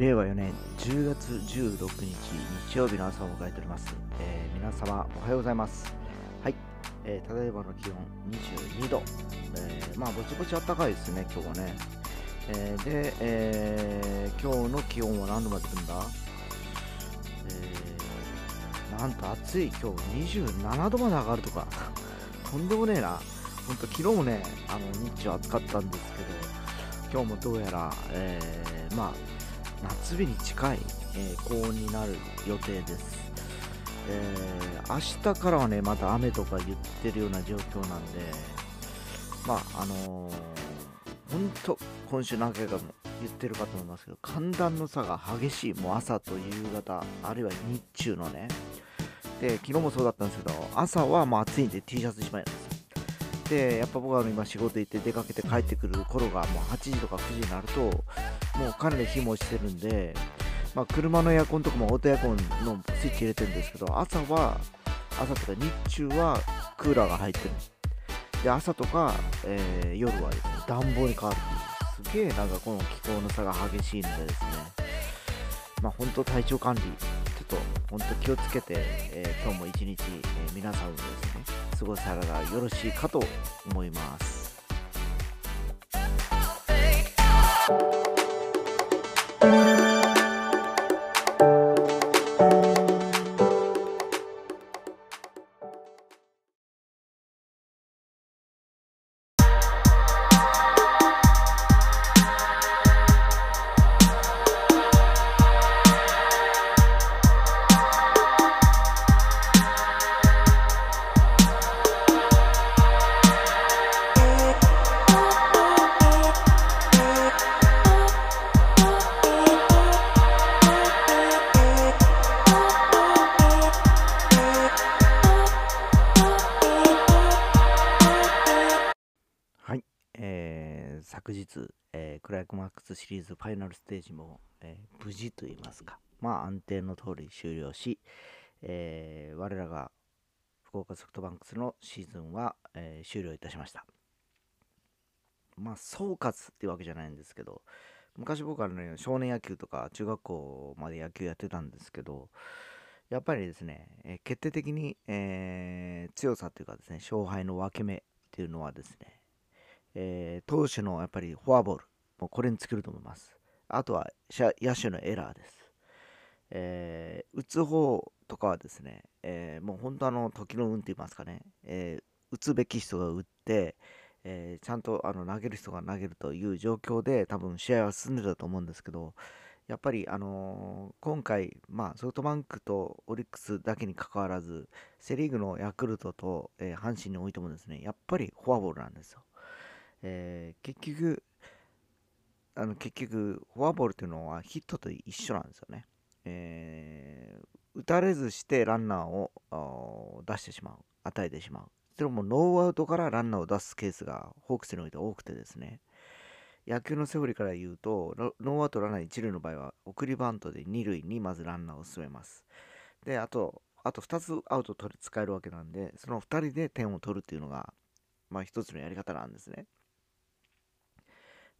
令和4年10月16日日曜日の朝を迎えております、えー皆様おはようございます。はい、えーただいまの気温22度、えーまあぼちぼち暖かいですね今日はね、えーで、えー今日の気温は何度までいくんだ？えーなんと暑い。今日27度まで上がるとか。とんでもねえな。ほんと昨日もねあの日中暑かったんですけど今日もどうやら、えーまあ夏日に近い、えー高温になる予定です、えー明日からはねまた雨とか言ってるような状況なんでまああのー、本当今週何回かも言ってるかと思いますけど寒暖の差が激しいもう朝と夕方あるいは日中のね。で昨日もそうだったんですけど朝はもう暑いんで T シャツ1枚なんですよ。でやっぱ僕は今仕事行って出かけて帰ってくる頃がもう8時とか9時になるともうかなり日もしてるんで、まあ、車のエアコンとかもオートエアコンのスイッチ入れてるんですけど朝は朝とか日中はクーラーが入ってる。で朝とか、えー夜はですね暖房に変わるってすげえなんかこの気候の差が激しいんでですね。まあ本当体調管理ちょっと本当気をつけて、えー今日も一日、えー皆さんもですね過ごされたらよろしいかと思います。昨日、えークライマックスシリーズファイナルステージも、えー無事といいますか、まあ安定の通り終了し、えー我らが福岡ソフトバンクスのシーズンは、え終了いたしました。まあ総括っていうわけじゃないんですけど、昔僕はね、少年野球とか中学校まで野球やってたんですけど、やっぱりですね、え決定的に、え強さというかですね、勝敗の分け目っていうのはですね、えー投手のやっぱりフォアボール、もうこれに尽きると思います。あとは野手のエラーです。えー打つ方とかはですね、えーもう本当あの時の運って言いますかね、えー打つべき人が打って、えーちゃんとあの投げる人が投げるという状況で多分試合は進んでたと思うんですけど、やっぱり、あのー今回、まあ、ソフトバンクとオリックスだけにかかわらず、セ・リーグのヤクルトと、えー阪神においてもですね、やっぱりフォアボールなんですよ。えー結局、あの結局、フォアボールというのはヒットと一緒なんですよね。えー打たれずしてランナーを出してしまう、与えてしまう。それもノーアウトからランナーを出すケースがホークスにおいて多くてですね、野球のセオリーから言うと、ノーアウトランナー一塁の場合は、送りバントで二塁にまずランナーを進めます。で、あと、あと2つアウト取り使えるわけなんで、その2人で点を取るっていうのが、まあ一つのやり方なんですね。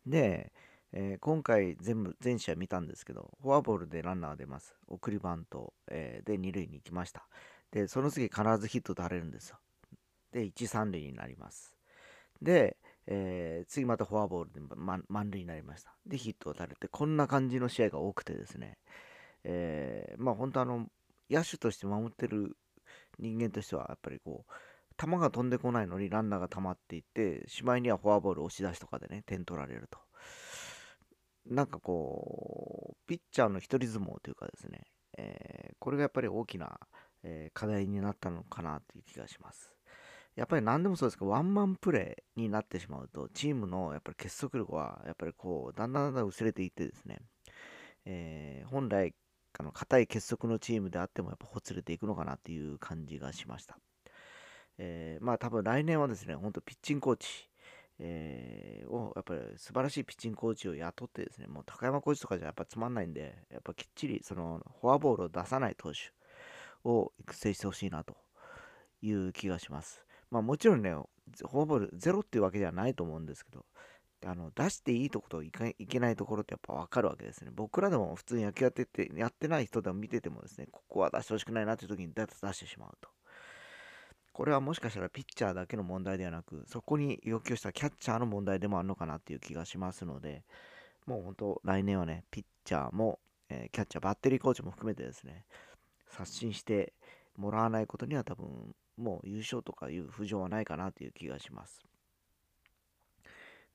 で、えー今回全部、全試合見たんですけど、フォアボールでランナー出ます。送りバント、えーで二塁に行きました。で、その次必ずヒット打たれるんですよ。で、1、3塁になります。で、えー次またフォアボールで満満塁になりました。で、ヒット打たれて、こんな感じの試合が多くてですね、えーまあ本当あの、野手として守ってる人間としては、やっぱりこう、球が飛んでこないのにランナーが溜まっていって、しまいにはフォアボール押し出しとかでね、点取られると。なんかこう、ピッチャーの一人相撲というかですね、えーこれがやっぱり大きな、えー課題になったのかなという気がします。やっぱり何でもそうですけど、ワンマンプレーになってしまうと、チームのやっぱり結束力は、やっぱりこう、だんだんだんだん薄れていってですね、えー本来、あの硬い結束のチームであっても、やっぱほつれていくのかなっていう感じがしました。えーまあ多分来年はですね、本当ピッチングコーチ、えーを、やっぱり素晴らしいピッチングコーチを雇ってですね、もう高山コーチとかじゃやっぱつまんないんで、やっぱきっちりそのフォアボールを出さない投手を育成してほしいなという気がします。まあもちろんね、フォアボールゼロっていうわけではないと思うんですけど、あの出していいところといけないところってやっぱ分かるわけですね。僕らでも普通に野球やってて、やってない人でも見ててもですね、ここは出してほしくないなっていう時に出してしまうと。これはもしかしたらピッチャーだけの問題ではなく、そこに要求したキャッチャーの問題でもあるのかなっていう気がしますので、もう本当、来年はね、ピッチャーも、えー、キャッチャー、バッテリーコーチも含めてですね、刷新してもらわないことには多分、もう優勝とかいう浮上はないかなという気がします。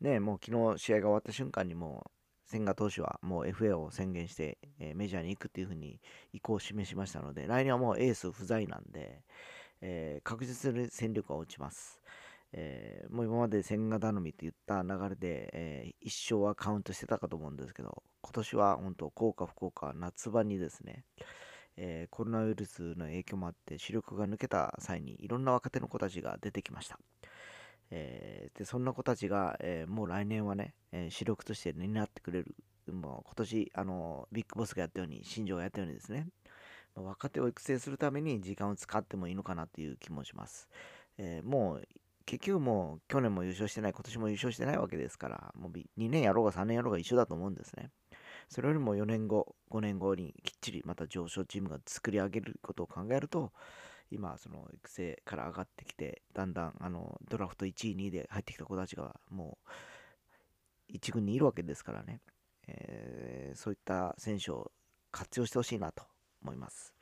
ね、もう昨日試合が終わった瞬間にもう千賀投手はもう FA を宣言して、えー、メジャーに行くっていうふうに意向を示しましたので、来年はもうエース不在なんで、えー、確実に戦力は落ちます。えー、もう今まで千賀頼みって言った流れで、えー、一生はカウントしてたかと思うんですけど、今年は本当、効果不効果、夏場にですね、えー、コロナウイルスの影響もあって主力が抜けた際にいろんな若手の子たちが出てきました。えー、でそんな子たちが、えー、もう来年はね、えー、主力として担ってくれる、もう今年あのビッグボスがやったように、新庄がやったようにですね、若手を育成するために時間を使ってもいいのかなっていう気もします。えもう結局もう去年も優勝してない、今年も優勝してないわけですから、もう2年やろうが3年やろうが一緒だと思うんですね。それよりも4年後、5年後にきっちりまた上昇チームが作り上げることを考えると、今、その育成から上がってきて、だんだんあのドラフト1位、2位で入ってきた子たちがもう1軍にいるわけですからね、えー、そういった選手を活用してほしいなと思います。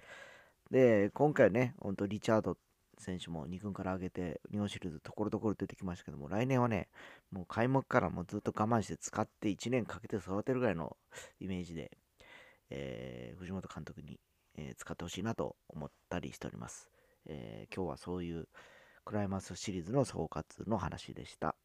で、今回ね、本当リチャード選手も2軍から上げて、日本シリーズところどころ出てきましたけども、来年はね、もう開幕からもうずっと我慢して使って1年かけて育てるぐらいのイメージで、えー、藤本監督に、えー、使ってほしいなと思ったりしております。えー、今日はそういうクライマックスシリーズの総括の話でした。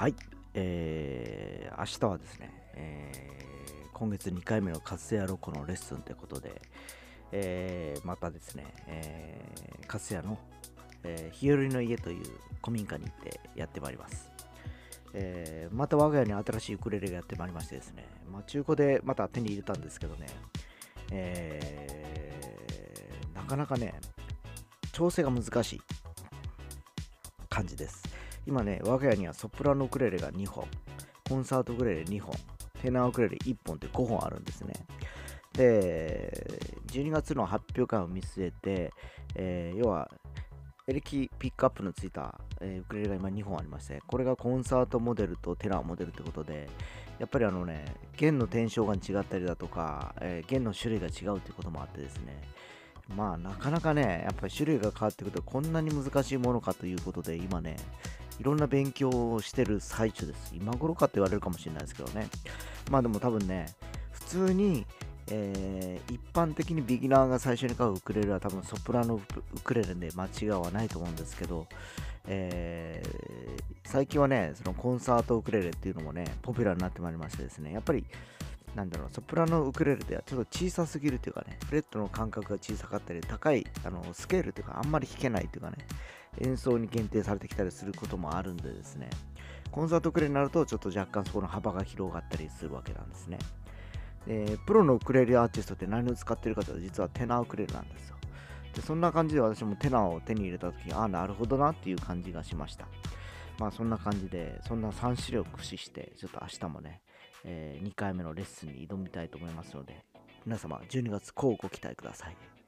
はい、えー、明日はですね、えー、今月2回目の活性ロコのレッスンということで、えー、またですね、えー、活性の、えー、日和の家という古民家に行ってやってまいります。えー、また我が家に新しいウクレレがやってまいりましてですね、まあ、中古でまた手に入れたんですけどね、えー、なかなかね、調整が難しい感じです。今ね、我が家にはソプラノウクレレが2本、コンサートウクレレ2本、テナーウクレレ1本って5本あるんですね。で、12月の発表会を見据えて、えー、要は、エレキピックアップのついた、えー、ウクレレが今2本ありまして、これがコンサートモデルとテナーモデルということで、やっぱりあのね、弦の転生が違ったりだとか、えー、弦の種類が違うということもあってですね、まあなかなかね、やっぱり種類が変わってくるとこんなに難しいものかということで、今ね、いろんな勉強をしてる最中です。今頃かって言われるかもしれないですけどね。まあでも多分ね、普通に、えー、一般的にビギナーが最初に買うウクレレは多分ソプラノウクレレで間違いはないと思うんですけど、えー、最近はね、そのコンサートウクレレっていうのもね、ポピュラーになってまいりましてですね、やっぱりなんだろう、ソプラノウクレレではちょっと小さすぎるというかね、フレットの間隔が小さかったり、高いあのスケールというか、あんまり弾けないというかね、演奏に限定されてきたりすることもあるんでですね、コンサートクレレになるとちょっと若干そこの幅が広がったりするわけなんですね。でプロのウクレレアーティストって何を使ってるかというと実はテナーウクレレなんですよ。でそんな感じで私もテナーを手に入れた時にああなるほどなっていう感じがしました。まあそんな感じでそんな3種類を駆使してちょっと明日もね、えー、2回目のレッスンに挑みたいと思いますので皆様12月こうご期待ください。